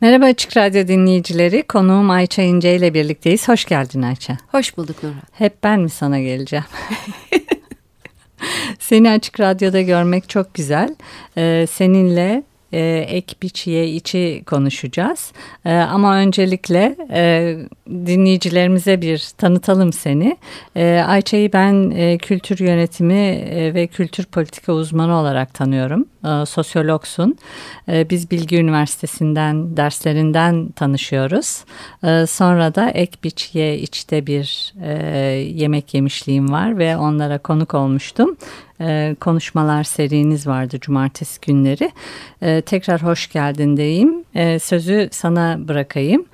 Merhaba Açık Radyo dinleyicileri. Konuğum Ayça İnce ile birlikteyiz. Hoş geldin Ayça. Hoş bulduk Nurhan. Hep ben mi sana geleceğim? Seni Açık Radyo'da görmek çok güzel. Ee, seninle e, ek biçiye içi konuşacağız. E, ama öncelikle e, dinleyicilerimize bir tanıtalım seni. E, Ayça'yı ben e, kültür yönetimi e, ve kültür politika uzmanı olarak tanıyorum. E, sosyologsun. E, biz Bilgi Üniversitesi'nden derslerinden tanışıyoruz. E, sonra da ek biçiye içte bir e, yemek yemişliğim var ve onlara konuk olmuştum e, konuşmalar seriniz vardı cumartesi günleri. E, tekrar hoş geldin diyeyim. E, sözü sana bırakayım.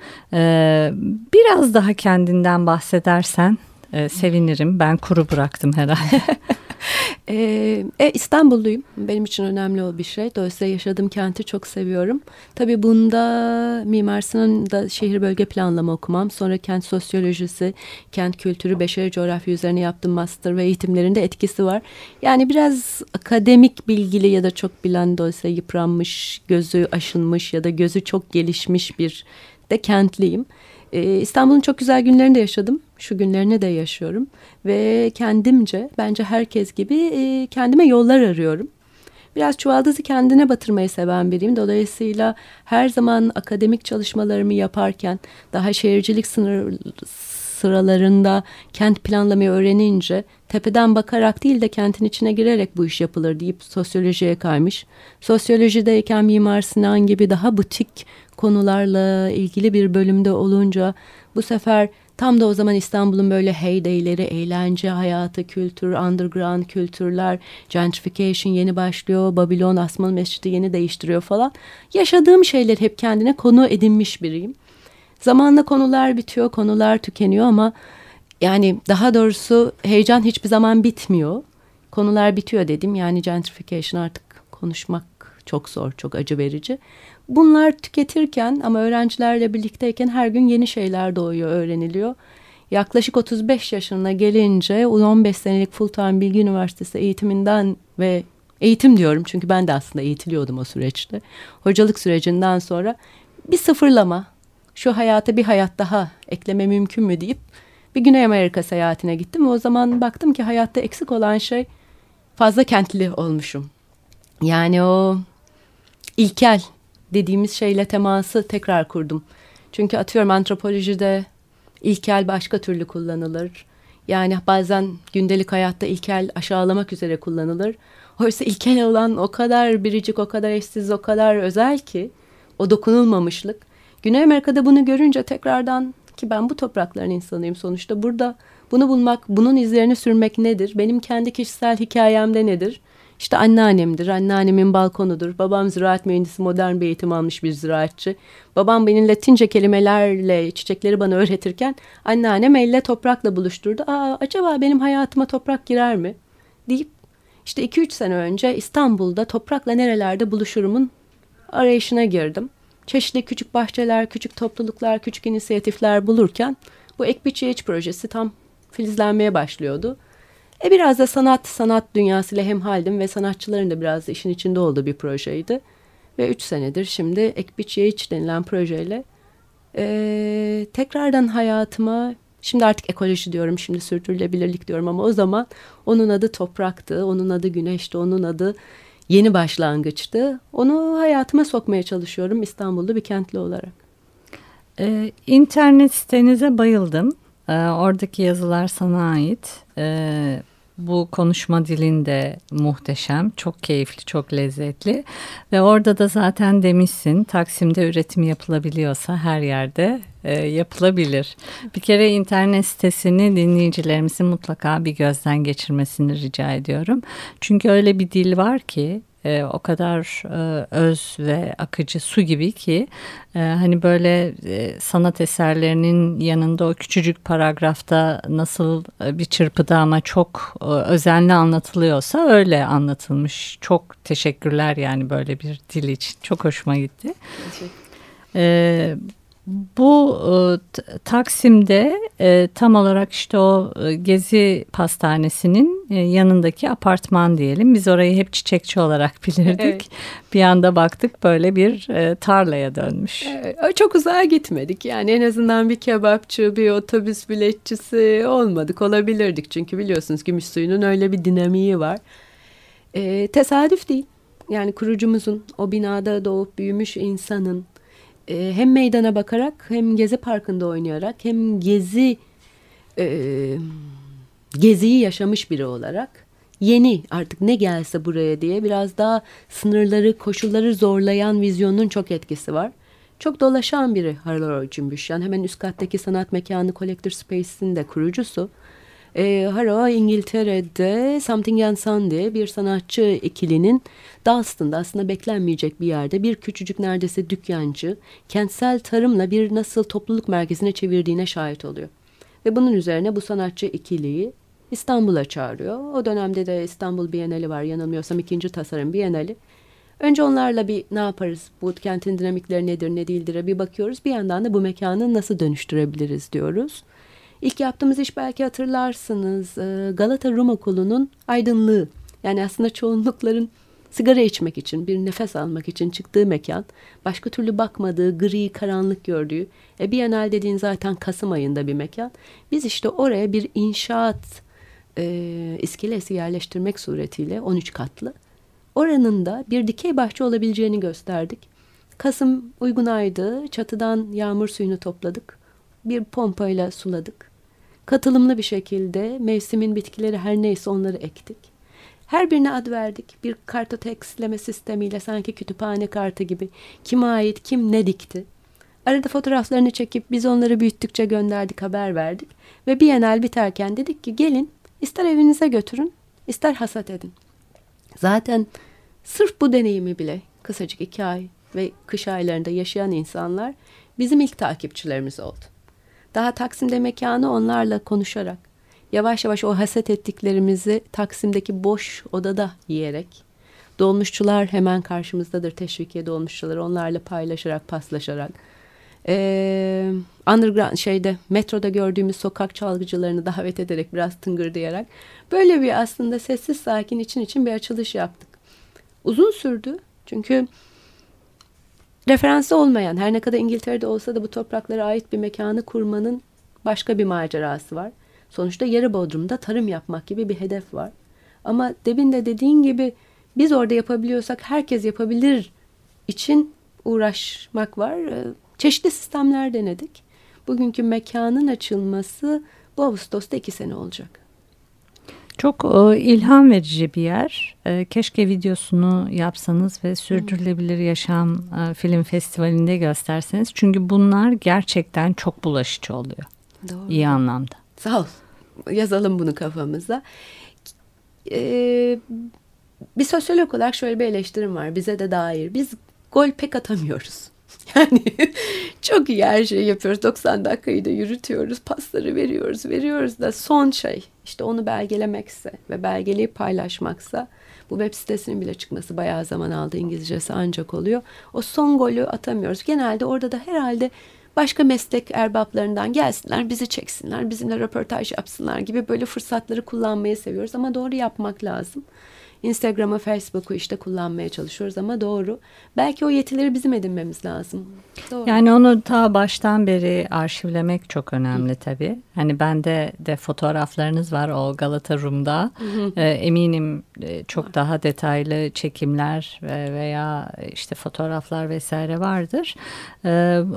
Biraz daha kendinden bahsedersen e, sevinirim. Ben kuru bıraktım herhalde. Ee, e, İstanbulluyum. Benim için önemli o bir şey. Dolayısıyla yaşadığım kenti çok seviyorum. Tabii bunda Mimar Sinan'da şehir bölge planlama okumam. Sonra kent sosyolojisi, kent kültürü, beşeri coğrafya üzerine yaptığım master ve eğitimlerinde etkisi var. Yani biraz akademik bilgili ya da çok bilen dolayısıyla yıpranmış, gözü aşınmış ya da gözü çok gelişmiş bir de kentliyim. Ee, İstanbul'un çok güzel günlerinde yaşadım. Şu günlerini de yaşıyorum. Ve kendimce bence herkes gibi e, kendime yollar arıyorum. Biraz çuvaldızı kendine batırmayı seven biriyim. Dolayısıyla her zaman akademik çalışmalarımı yaparken daha şehircilik sınır, sıralarında kent planlamayı öğrenince tepeden bakarak değil de kentin içine girerek bu iş yapılır deyip sosyolojiye kaymış. Sosyolojideyken Mimar Sinan gibi daha butik konularla ilgili bir bölümde olunca bu sefer tam da o zaman İstanbul'un böyle heydeyleri, eğlence hayatı, kültür, underground kültürler, gentrification yeni başlıyor, Babilon Asmalı Mescidi yeni değiştiriyor falan. Yaşadığım şeyler hep kendine konu edinmiş biriyim. Zamanla konular bitiyor, konular tükeniyor ama yani daha doğrusu heyecan hiçbir zaman bitmiyor. Konular bitiyor dedim. Yani gentrification artık konuşmak çok zor, çok acı verici. Bunlar tüketirken ama öğrencilerle birlikteyken her gün yeni şeyler doğuyor, öğreniliyor. Yaklaşık 35 yaşına gelince 15 senelik full Bilgi Üniversitesi eğitiminden ve eğitim diyorum çünkü ben de aslında eğitiliyordum o süreçte. Hocalık sürecinden sonra bir sıfırlama, şu hayata bir hayat daha ekleme mümkün mü deyip bir Güney Amerika seyahatine gittim. O zaman baktım ki hayatta eksik olan şey fazla kentli olmuşum. Yani o ilkel dediğimiz şeyle teması tekrar kurdum. Çünkü atıyorum antropolojide ilkel başka türlü kullanılır. Yani bazen gündelik hayatta ilkel aşağılamak üzere kullanılır. Oysa ilkel olan o kadar biricik, o kadar eşsiz, o kadar özel ki o dokunulmamışlık. Güney Amerika'da bunu görünce tekrardan ki ben bu toprakların insanıyım sonuçta. Burada bunu bulmak, bunun izlerini sürmek nedir? Benim kendi kişisel hikayemde nedir? İşte anneannemdir, anneannemin balkonudur. Babam ziraat mühendisi, modern bir eğitim almış bir ziraatçı. Babam benim Latince kelimelerle çiçekleri bana öğretirken anneannem elle toprakla buluşturdu. Aa, acaba benim hayatıma toprak girer mi? deyip işte 2-3 sene önce İstanbul'da toprakla nerelerde buluşurumun arayışına girdim. Çeşitli küçük bahçeler, küçük topluluklar, küçük inisiyatifler bulurken bu Ek Biçi projesi tam filizlenmeye başlıyordu. E biraz da sanat, sanat dünyasıyla hemhaldim ve sanatçıların da biraz da işin içinde olduğu bir projeydi. Ve üç senedir şimdi Ekbiç Yeğiç denilen projeyle e, tekrardan hayatıma, şimdi artık ekoloji diyorum, şimdi sürdürülebilirlik diyorum ama o zaman onun adı topraktı, onun adı güneşti, onun adı yeni başlangıçtı. Onu hayatıma sokmaya çalışıyorum İstanbul'da bir kentli olarak. Ee, internet sitenize bayıldım. Ee, oradaki yazılar sana ait. Ee, bu konuşma dilinde muhteşem, çok keyifli, çok lezzetli ve orada da zaten demişsin Taksim'de üretim yapılabiliyorsa her yerde e, yapılabilir. Bir kere internet sitesini dinleyicilerimizin mutlaka bir gözden geçirmesini rica ediyorum. Çünkü öyle bir dil var ki e, o kadar e, öz ve akıcı su gibi ki e, hani böyle e, sanat eserlerinin yanında o küçücük paragrafta nasıl e, bir çırpıda ama çok e, özenli anlatılıyorsa öyle anlatılmış. Çok teşekkürler yani böyle bir dil için. Çok hoşuma gitti. Teşekkür. E, bu e, Taksim'de e, tam olarak işte o e, Gezi Pastanesi'nin e, yanındaki apartman diyelim. Biz orayı hep çiçekçi olarak bilirdik. Evet. Bir anda baktık böyle bir e, tarlaya dönmüş. Evet, çok uzağa gitmedik. Yani en azından bir kebapçı, bir otobüs biletçisi olmadık. Olabilirdik çünkü biliyorsunuz gümüş suyunun öyle bir dinamiği var. E, tesadüf değil. Yani kurucumuzun o binada doğup büyümüş insanın e, hem meydana bakarak hem Gezi Parkı'nda oynayarak hem Gezi e, Gezi'yi yaşamış biri olarak yeni artık ne gelse buraya diye biraz daha sınırları, koşulları zorlayan vizyonun çok etkisi var. Çok dolaşan biri Harlar Cümbüş. Yani hemen üst kattaki sanat mekanı Collector Space'in de kurucusu. E, Haro İngiltere'de Something and Son diye bir sanatçı ikilinin Dalston'da aslında beklenmeyecek bir yerde bir küçücük neredeyse dükkancı kentsel tarımla bir nasıl topluluk merkezine çevirdiğine şahit oluyor. Ve bunun üzerine bu sanatçı ikiliyi İstanbul'a çağırıyor. O dönemde de İstanbul Bienali var yanılmıyorsam ikinci tasarım Bienali. Önce onlarla bir ne yaparız, bu kentin dinamikleri nedir ne değildir bir bakıyoruz. Bir yandan da bu mekanı nasıl dönüştürebiliriz diyoruz. İlk yaptığımız iş belki hatırlarsınız e, Galata Rum Okulu'nun aydınlığı. Yani aslında çoğunlukların sigara içmek için, bir nefes almak için çıktığı mekan, başka türlü bakmadığı, gri, karanlık gördüğü, e, Bienal dediğin zaten Kasım ayında bir mekan. Biz işte oraya bir inşaat e, iskelesi yerleştirmek suretiyle 13 katlı, oranın da bir dikey bahçe olabileceğini gösterdik. Kasım uygun aydı, çatıdan yağmur suyunu topladık, bir pompayla suladık. Katılımlı bir şekilde mevsimin bitkileri her neyse onları ektik. Her birine ad verdik. Bir kartoteksleme sistemiyle sanki kütüphane kartı gibi. Kime ait, kim ne dikti. Arada fotoğraflarını çekip biz onları büyüttükçe gönderdik, haber verdik. Ve Bienal biterken dedik ki gelin ister evinize götürün, ister hasat edin. Zaten sırf bu deneyimi bile kısacık iki ay ve kış aylarında yaşayan insanlar bizim ilk takipçilerimiz oldu. Daha Taksim'de mekanı onlarla konuşarak, yavaş yavaş o haset ettiklerimizi Taksim'deki boş odada yiyerek, dolmuşçular hemen karşımızdadır teşvikiye dolmuşçuları onlarla paylaşarak, paslaşarak, ee, underground şeyde metroda gördüğümüz sokak çalgıcılarını davet ederek biraz tıngırdayarak böyle bir aslında sessiz sakin için için bir açılış yaptık. Uzun sürdü çünkü referansı olmayan her ne kadar İngiltere'de olsa da bu topraklara ait bir mekanı kurmanın başka bir macerası var. Sonuçta yarı bodrumda tarım yapmak gibi bir hedef var. Ama demin de dediğin gibi biz orada yapabiliyorsak herkes yapabilir için uğraşmak var. Ee, çeşitli sistemler denedik. Bugünkü mekanın açılması bu Ağustos'ta iki sene olacak. Çok e, ilham verici bir yer. E, keşke videosunu yapsanız ve Sürdürülebilir Yaşam e, Film Festivali'nde gösterseniz. Çünkü bunlar gerçekten çok bulaşıcı oluyor. Doğru. İyi anlamda. Sağ ol. Yazalım bunu kafamıza. Ee, bir sosyolog olarak şöyle bir eleştirim var bize de dair. Biz gol pek atamıyoruz. Yani çok iyi her şeyi yapıyoruz. 90 dakikayı da yürütüyoruz. Pasları veriyoruz, veriyoruz da son şey işte onu belgelemekse ve belgeleyip paylaşmaksa bu web sitesinin bile çıkması bayağı zaman aldı. İngilizcesi ancak oluyor. O son golü atamıyoruz. Genelde orada da herhalde başka meslek erbaplarından gelsinler, bizi çeksinler, bizimle röportaj yapsınlar gibi böyle fırsatları kullanmayı seviyoruz ama doğru yapmak lazım. Instagram'ı, Facebook'u işte kullanmaya çalışıyoruz ama doğru. Belki o yetileri bizim edinmemiz lazım. Doğru. Yani onu ta baştan beri arşivlemek çok önemli tabii. Hani bende de fotoğraflarınız var o Galata Rum'da. Ee, eminim e, çok daha detaylı çekimler veya işte fotoğraflar vesaire vardır. Ee,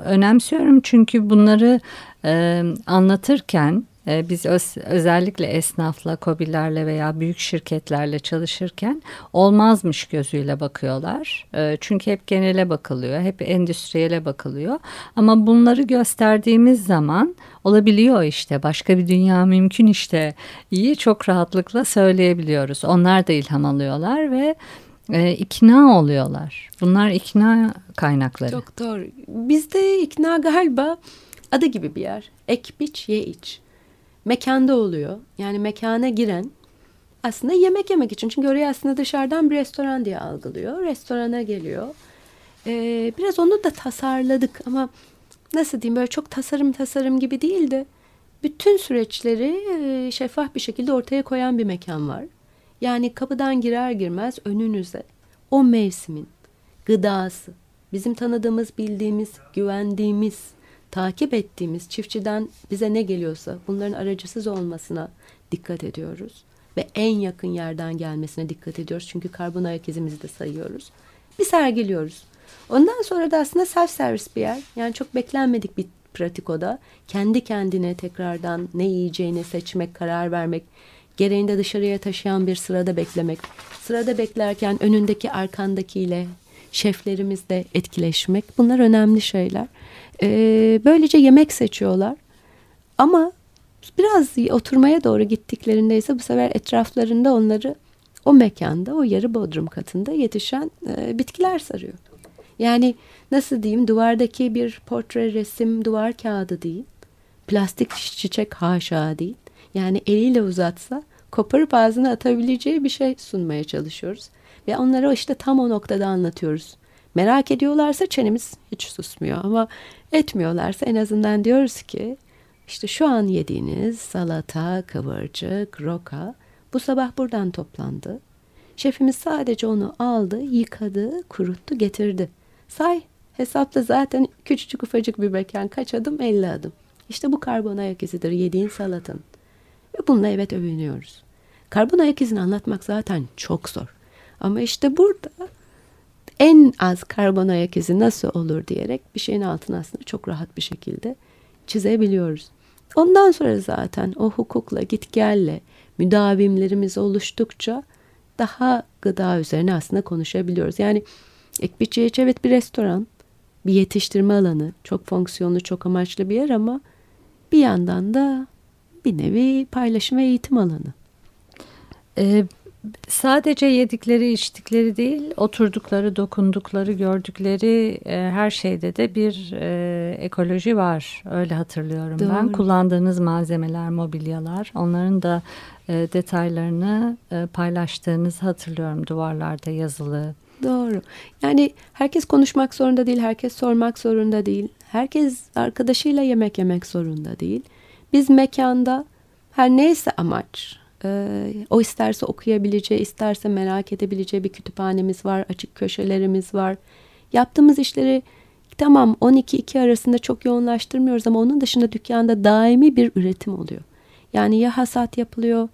önemsiyorum çünkü bunları e, anlatırken biz öz, özellikle esnafla, kobilerle veya büyük şirketlerle çalışırken olmazmış gözüyle bakıyorlar. Ee, çünkü hep genele bakılıyor, hep endüstriyele bakılıyor. Ama bunları gösterdiğimiz zaman olabiliyor işte başka bir dünya mümkün işte iyi çok rahatlıkla söyleyebiliyoruz. Onlar da ilham alıyorlar ve e, ikna oluyorlar. Bunlar ikna kaynakları. Çok doğru. Bizde ikna galiba adı gibi bir yer. Ek biç ye iç. Mekanda oluyor. Yani mekana giren aslında yemek yemek için. Çünkü oraya aslında dışarıdan bir restoran diye algılıyor. Restorana geliyor. Ee, biraz onu da tasarladık ama nasıl diyeyim böyle çok tasarım tasarım gibi değil de bütün süreçleri e, şeffaf bir şekilde ortaya koyan bir mekan var. Yani kapıdan girer girmez önünüze o mevsimin gıdası, bizim tanıdığımız, bildiğimiz, güvendiğimiz, takip ettiğimiz çiftçiden bize ne geliyorsa bunların aracısız olmasına dikkat ediyoruz. Ve en yakın yerden gelmesine dikkat ediyoruz. Çünkü karbon ayak izimizi de sayıyoruz. Bir sergiliyoruz. Ondan sonra da aslında self servis bir yer. Yani çok beklenmedik bir pratik o da. Kendi kendine tekrardan ne yiyeceğini seçmek, karar vermek. Gereğinde dışarıya taşıyan bir sırada beklemek. Sırada beklerken önündeki arkandakiyle şeflerimizle etkileşmek. Bunlar önemli şeyler. Ee, böylece yemek seçiyorlar. Ama biraz oturmaya doğru gittiklerinde ise bu sefer etraflarında onları o mekanda, o yarı bodrum katında yetişen e, bitkiler sarıyor. Yani nasıl diyeyim duvardaki bir portre resim duvar kağıdı değil. Plastik çiçek haşa değil. Yani eliyle uzatsa koparıp ağzına atabileceği bir şey sunmaya çalışıyoruz. Ve onlara işte tam o noktada anlatıyoruz. Merak ediyorlarsa çenemiz hiç susmuyor ama etmiyorlarsa en azından diyoruz ki işte şu an yediğiniz salata, kıvırcık, roka bu sabah buradan toplandı. Şefimiz sadece onu aldı, yıkadı, kuruttu, getirdi. Say hesapla zaten küçücük ufacık bir mekan kaç adım? 50 adım. İşte bu karbon ayak izidir yediğin salatın. Ve bununla evet övünüyoruz. Karbon ayak izini anlatmak zaten çok zor. Ama işte burada en az karbon ayak izi nasıl olur diyerek bir şeyin altını aslında çok rahat bir şekilde çizebiliyoruz. Ondan sonra zaten o hukukla git gelle müdavimlerimiz oluştukça daha gıda üzerine aslında konuşabiliyoruz. Yani Ekbiçiyeç evet bir restoran, bir yetiştirme alanı, çok fonksiyonlu, çok amaçlı bir yer ama bir yandan da bir nevi paylaşım ve eğitim alanı. Ee, sadece yedikleri, içtikleri değil, oturdukları, dokundukları, gördükleri e, her şeyde de bir e, ekoloji var. Öyle hatırlıyorum Doğru. ben. Kullandığınız malzemeler, mobilyalar, onların da e, detaylarını e, paylaştığınızı hatırlıyorum duvarlarda yazılı. Doğru. Yani herkes konuşmak zorunda değil, herkes sormak zorunda değil. Herkes arkadaşıyla yemek yemek zorunda değil. Biz mekanda her neyse amaç, e, o isterse okuyabileceği, isterse merak edebileceği bir kütüphanemiz var, açık köşelerimiz var. Yaptığımız işleri tamam 12-2 arasında çok yoğunlaştırmıyoruz ama onun dışında dükkanda daimi bir üretim oluyor. Yani ya hasat yapılıyor,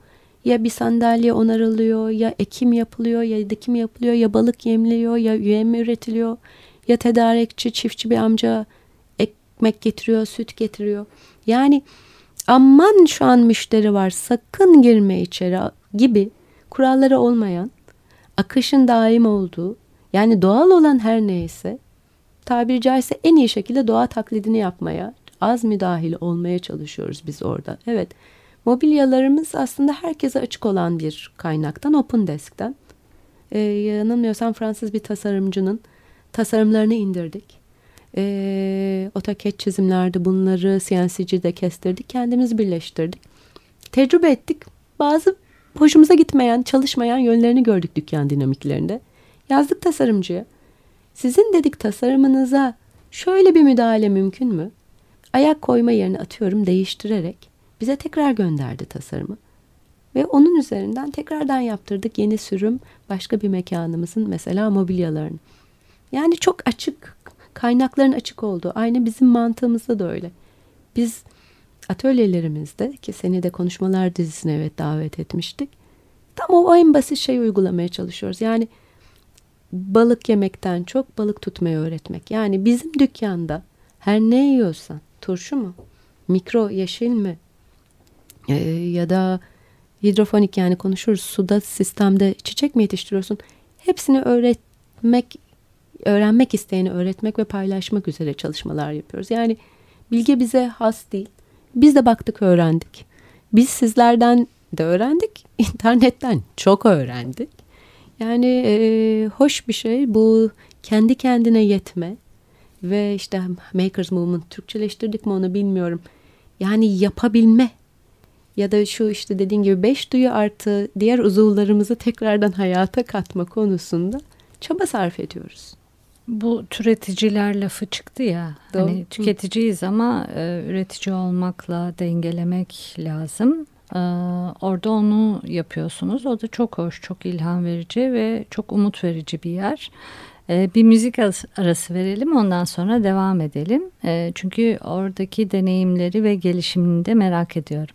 ya bir sandalye onarılıyor, ya ekim yapılıyor, ya dikim yapılıyor, ya balık yemliyor, ya yem üretiliyor, ya tedarikçi, çiftçi bir amca ekmek getiriyor, süt getiriyor. Yani aman şu an müşteri var sakın girme içeri gibi kuralları olmayan, akışın daim olduğu, yani doğal olan her neyse tabiri caizse en iyi şekilde doğa taklidini yapmaya, az müdahil olmaya çalışıyoruz biz orada. Evet Mobilyalarımız aslında herkese açık olan bir kaynaktan, Open Desk'ten. Ee, yanılmıyorsam Fransız bir tasarımcının tasarımlarını indirdik. Ee, AutoCAD çizimlerde bunları CNC'de kestirdik, kendimiz birleştirdik. Tecrübe ettik. Bazı hoşumuza gitmeyen, çalışmayan yönlerini gördük dükkan dinamiklerinde. Yazdık tasarımcıya. Sizin dedik tasarımınıza şöyle bir müdahale mümkün mü? Ayak koyma yerini atıyorum değiştirerek bize tekrar gönderdi tasarımı. Ve onun üzerinden tekrardan yaptırdık yeni sürüm başka bir mekanımızın mesela mobilyalarını. Yani çok açık, kaynakların açık olduğu. Aynı bizim mantığımızda da öyle. Biz atölyelerimizde ki seni de konuşmalar dizisine evet davet etmiştik. Tam o en basit şeyi uygulamaya çalışıyoruz. Yani balık yemekten çok balık tutmayı öğretmek. Yani bizim dükkanda her ne yiyorsan turşu mu, mikro yeşil mi, e, ya da hidrofonik yani konuşuruz suda sistemde çiçek mi yetiştiriyorsun? Hepsini öğretmek, öğrenmek isteyeni öğretmek ve paylaşmak üzere çalışmalar yapıyoruz. Yani bilgi bize has değil. Biz de baktık öğrendik. Biz sizlerden de öğrendik. internetten çok öğrendik. Yani e, hoş bir şey bu kendi kendine yetme ve işte Makers Movement Türkçeleştirdik mi onu bilmiyorum. Yani yapabilme ya da şu işte dediğin gibi beş duyu artı diğer uzuvlarımızı tekrardan hayata katma konusunda çaba sarf ediyoruz. Bu türeticiler lafı çıktı ya. Doğru. Hani tüketiciyiz ama e, üretici olmakla dengelemek lazım. E, orada onu yapıyorsunuz. O da çok hoş, çok ilham verici ve çok umut verici bir yer. E, bir müzik arası verelim ondan sonra devam edelim. E, çünkü oradaki deneyimleri ve gelişimini de merak ediyorum.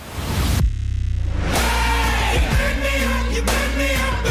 Me. up,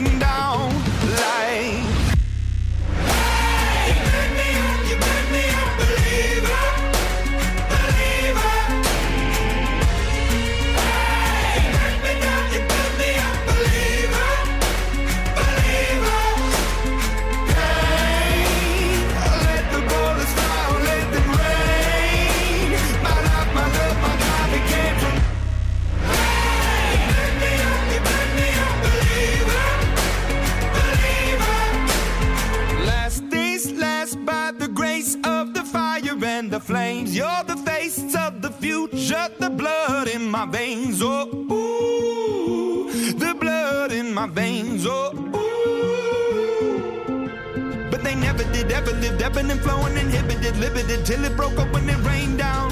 Up when it rained down.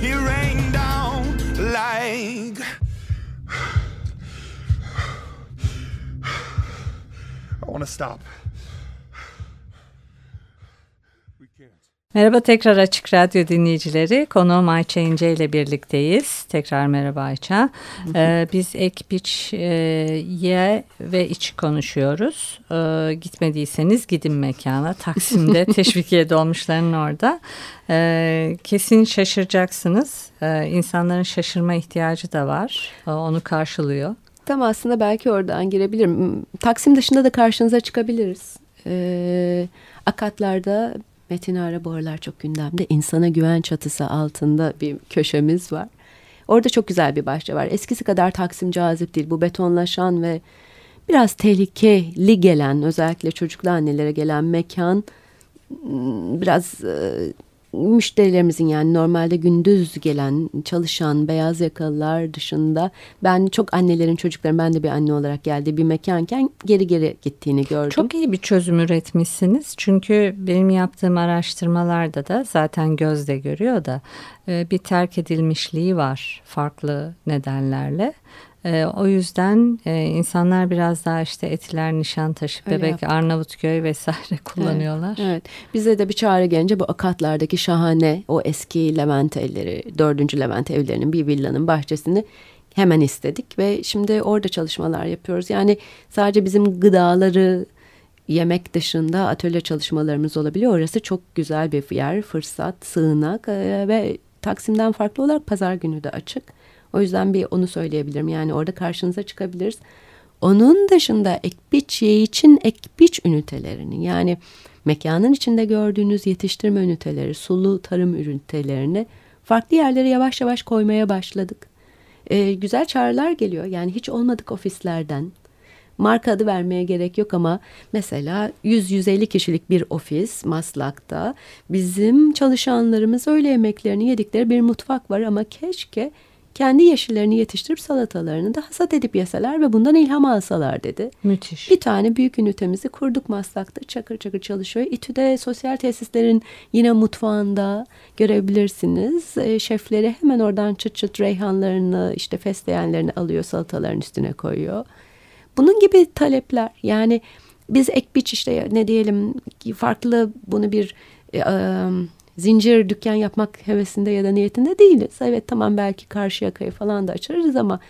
It rained down like. I want to stop. Merhaba tekrar Açık Radyo dinleyicileri. Konuğum Ayça İnce ile birlikteyiz. Tekrar merhaba Ayça. Ee, biz ek biç e, ye ve içi konuşuyoruz. Ee, gitmediyseniz gidin mekana. Taksim'de Teşvikiye dolmuşlarının orada. Ee, kesin şaşıracaksınız. Ee, insanların şaşırma ihtiyacı da var. Ee, onu karşılıyor. Tam aslında belki oradan girebilirim. Taksim dışında da karşınıza çıkabiliriz. Ee, Akatlar'da Metin Ara bu aralar çok gündemde. İnsana güven çatısı altında bir köşemiz var. Orada çok güzel bir bahçe var. Eskisi kadar Taksim cazip değil. Bu betonlaşan ve biraz tehlikeli gelen özellikle çocuklu annelere gelen mekan ıı, biraz ıı, müşterilerimizin yani normalde gündüz gelen çalışan beyaz yakalılar dışında ben çok annelerin çocukların ben de bir anne olarak geldiği bir mekanken geri geri gittiğini gördüm. Çok iyi bir çözüm üretmişsiniz çünkü benim yaptığım araştırmalarda da zaten gözde görüyor da e, bir terk edilmişliği var farklı nedenlerle. E, o yüzden e, insanlar biraz daha işte Etiler, Nişantaşı, Öyle Bebek, yaptık. Arnavutköy vesaire kullanıyorlar. Evet, evet. Bize de bir çağrı gelince bu akatlardaki şahane o eski Levent evleri, dördüncü Levent evlerinin bir villanın bahçesini hemen istedik ve şimdi orada çalışmalar yapıyoruz. Yani sadece bizim gıdaları yemek dışında atölye çalışmalarımız olabiliyor. Orası çok güzel bir yer, fırsat, sığınak e, ve Taksim'den farklı olarak pazar günü de açık. O yüzden bir onu söyleyebilirim. Yani orada karşınıza çıkabiliriz. Onun dışında ekbiç ye için ekbiç ünitelerini yani mekanın içinde gördüğünüz yetiştirme üniteleri, sulu tarım ünitelerini farklı yerlere yavaş yavaş koymaya başladık. Ee, güzel çağrılar geliyor. Yani hiç olmadık ofislerden. Marka adı vermeye gerek yok ama mesela 100-150 kişilik bir ofis Maslak'ta bizim çalışanlarımız öyle yemeklerini yedikleri bir mutfak var ama keşke kendi yeşillerini yetiştirip salatalarını da hasat edip yeseler ve bundan ilham alsalar dedi. Müthiş. Bir tane büyük ünitemizi kurduk Maslak'ta çakır çakır çalışıyor. İTÜ'de sosyal tesislerin yine mutfağında görebilirsiniz. E, şefleri hemen oradan çıt çıt reyhanlarını işte fesleğenlerini alıyor salataların üstüne koyuyor. Bunun gibi talepler yani biz ek biç işte ne diyelim farklı bunu bir e, zincir dükkan yapmak hevesinde ya da niyetinde değiliz. Evet tamam belki karşı yakayı falan da açarız ama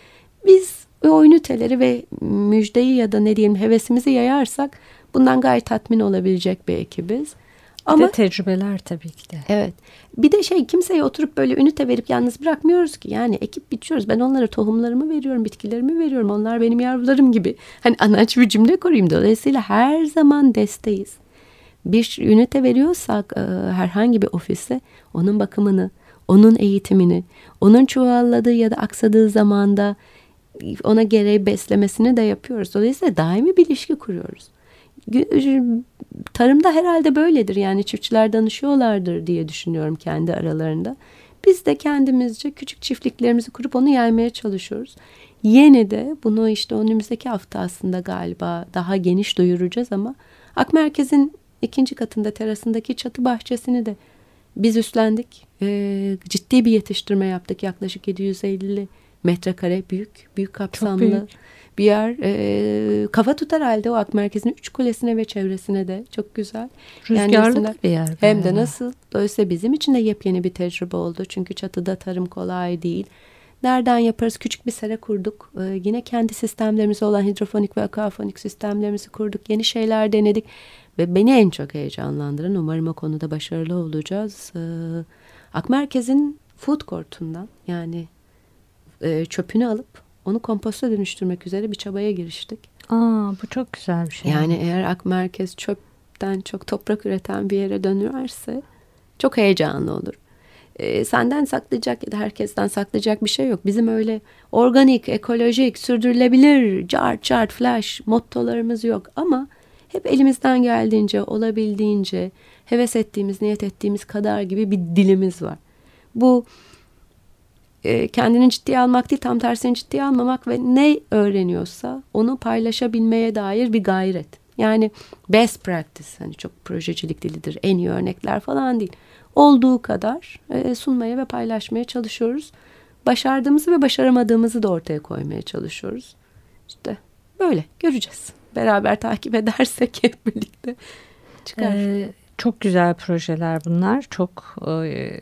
biz o üniteleri ve müjdeyi ya da ne diyelim hevesimizi yayarsak bundan gayet tatmin olabilecek bir ekibiz. Ama, bir de tecrübeler tabii ki de. Evet. Bir de şey kimseye oturup böyle ünite verip yalnız bırakmıyoruz ki. Yani ekip biçiyoruz. Ben onlara tohumlarımı veriyorum, bitkilerimi veriyorum. Onlar benim yavrularım gibi. Hani anaç bir cümle kurayım. Dolayısıyla her zaman desteğiz bir ünite veriyorsak e, herhangi bir ofise onun bakımını, onun eğitimini, onun çuvalladığı ya da aksadığı zamanda ona gereği beslemesini de yapıyoruz. Dolayısıyla daimi bir ilişki kuruyoruz. Tarımda herhalde böyledir yani çiftçiler danışıyorlardır diye düşünüyorum kendi aralarında. Biz de kendimizce küçük çiftliklerimizi kurup onu yaymaya çalışıyoruz. Yine de bunu işte önümüzdeki hafta aslında galiba daha geniş duyuracağız ama Ak Merkez'in ikinci katında terasındaki çatı bahçesini de biz üstlendik. E, ciddi bir yetiştirme yaptık. Yaklaşık 750 metrekare büyük, büyük kapsamlı büyük. bir yer. E, kafa tutar halde o ak merkezinin üç kulesine ve çevresine de çok güzel. Rüzgarlı yani bir yer. Hem de nasıl. Dolayısıyla bizim için de yepyeni bir tecrübe oldu. Çünkü çatıda tarım kolay değil. Nereden yaparız? Küçük bir sera kurduk. Ee, yine kendi sistemlerimiz olan hidrofonik ve akafonik sistemlerimizi kurduk. Yeni şeyler denedik. Ve beni en çok heyecanlandıran umarım o konuda başarılı olacağız. Ee, Akmerkez'in food court'undan yani e, çöpünü alıp onu komposta dönüştürmek üzere bir çabaya giriştik. Aa, bu çok güzel bir şey. Yani eğer Akmerkez çöpten çok toprak üreten bir yere dönüverse çok heyecanlı olur. Ee, senden saklayacak ya da herkesten saklayacak bir şey yok. Bizim öyle organik, ekolojik, sürdürülebilir, cart cart flash mottolarımız yok ama hep elimizden geldiğince, olabildiğince, heves ettiğimiz, niyet ettiğimiz kadar gibi bir dilimiz var. Bu e, kendini ciddiye almak değil, tam tersini ciddiye almamak ve ne öğreniyorsa onu paylaşabilmeye dair bir gayret. Yani best practice, hani çok projecilik dilidir, en iyi örnekler falan değil. Olduğu kadar e, sunmaya ve paylaşmaya çalışıyoruz. Başardığımızı ve başaramadığımızı da ortaya koymaya çalışıyoruz. İşte böyle göreceğiz beraber takip edersek hep birlikte çıkar. Ee, çok güzel projeler bunlar. Çok e,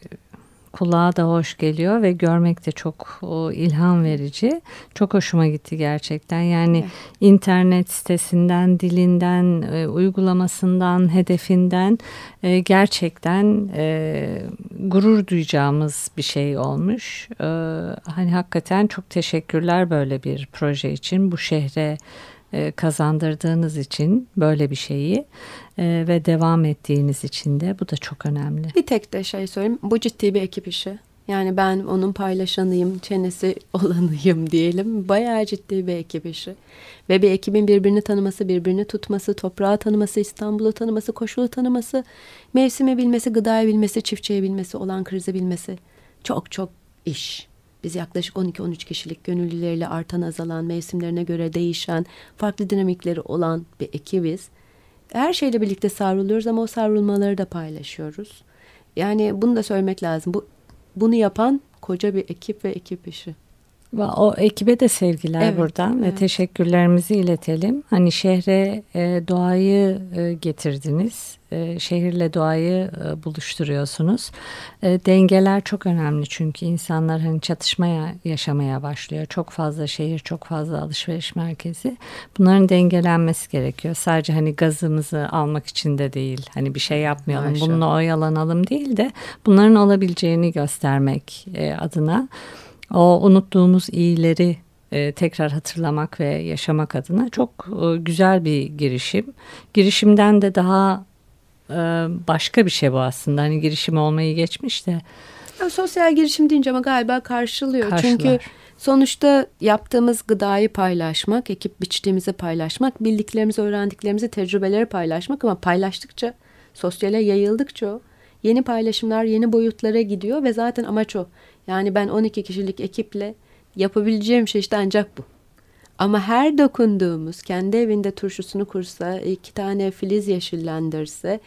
kulağa da hoş geliyor ve görmek de çok o, ilham verici. Çok hoşuma gitti gerçekten. Yani evet. internet sitesinden, dilinden, e, uygulamasından, hedefinden e, gerçekten e, gurur duyacağımız bir şey olmuş. E, hani hakikaten çok teşekkürler böyle bir proje için. Bu şehre e, kazandırdığınız için böyle bir şeyi e, ve devam ettiğiniz için de bu da çok önemli. Bir tek de şey söyleyeyim bu ciddi bir ekip işi. Yani ben onun paylaşanıyım, çenesi olanıyım diyelim. Bayağı ciddi bir ekip işi. Ve bir ekibin birbirini tanıması, birbirini tutması, toprağı tanıması, İstanbul'u tanıması, koşulu tanıması, mevsimi bilmesi, gıdayı bilmesi, çiftçiyi bilmesi, olan krizi bilmesi. Çok çok iş. Biz yaklaşık 12-13 kişilik gönüllüleriyle artan azalan, mevsimlerine göre değişen, farklı dinamikleri olan bir ekibiz. Her şeyle birlikte savruluyoruz ama o savrulmaları da paylaşıyoruz. Yani bunu da söylemek lazım. Bu bunu yapan koca bir ekip ve ekip işi. O ekibe de sevgiler evet, buradan evet. ve teşekkürlerimizi iletelim. Hani şehre e, doğayı e, getirdiniz. E, şehirle doğayı e, buluşturuyorsunuz. E, dengeler çok önemli çünkü insanlar hani çatışmaya yaşamaya başlıyor. Çok fazla şehir, çok fazla alışveriş merkezi. Bunların dengelenmesi gerekiyor. Sadece hani gazımızı almak için de değil. Hani bir şey yapmayalım, Maşallah. bununla oyalanalım değil de bunların olabileceğini göstermek e, adına o unuttuğumuz iyileri e, tekrar hatırlamak ve yaşamak adına çok e, güzel bir girişim. Girişimden de daha e, başka bir şey bu aslında. Hani girişim olmayı geçmiş de. Ya, sosyal girişim deyince ama galiba karşılıyor. Karşılar. Çünkü sonuçta yaptığımız gıdayı paylaşmak, ekip biçtiğimizi paylaşmak, bildiklerimizi, öğrendiklerimizi, tecrübeleri paylaşmak ama paylaştıkça, sosyale yayıldıkça yeni paylaşımlar, yeni boyutlara gidiyor ve zaten amaç o. Yani ben 12 kişilik ekiple yapabileceğim şey işte ancak bu. Ama her dokunduğumuz kendi evinde turşusunu kursa, iki tane filiz yeşillendirse,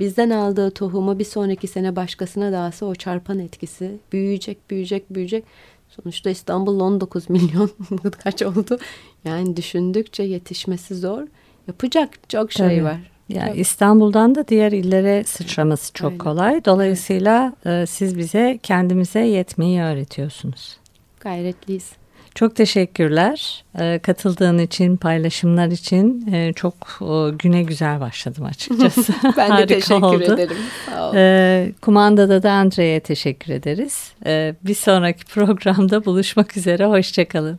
bizden aldığı tohumu bir sonraki sene başkasına dağsa o çarpan etkisi büyüyecek, büyüyecek, büyüyecek. Sonuçta İstanbul 19 milyon kaç oldu? Yani düşündükçe yetişmesi zor. Yapacak çok şey Tabii. var. Ya çok. İstanbul'dan da diğer illere sıçraması çok Aynen. kolay. Dolayısıyla e, siz bize kendimize yetmeyi öğretiyorsunuz. Gayretliyiz. Çok teşekkürler. E, katıldığın için, paylaşımlar için e, çok e, güne güzel başladım açıkçası. ben de Harika teşekkür oldu. ederim. Sağ E, kumandada da Andre'ye teşekkür ederiz. E, bir sonraki programda buluşmak üzere. Hoşçakalın.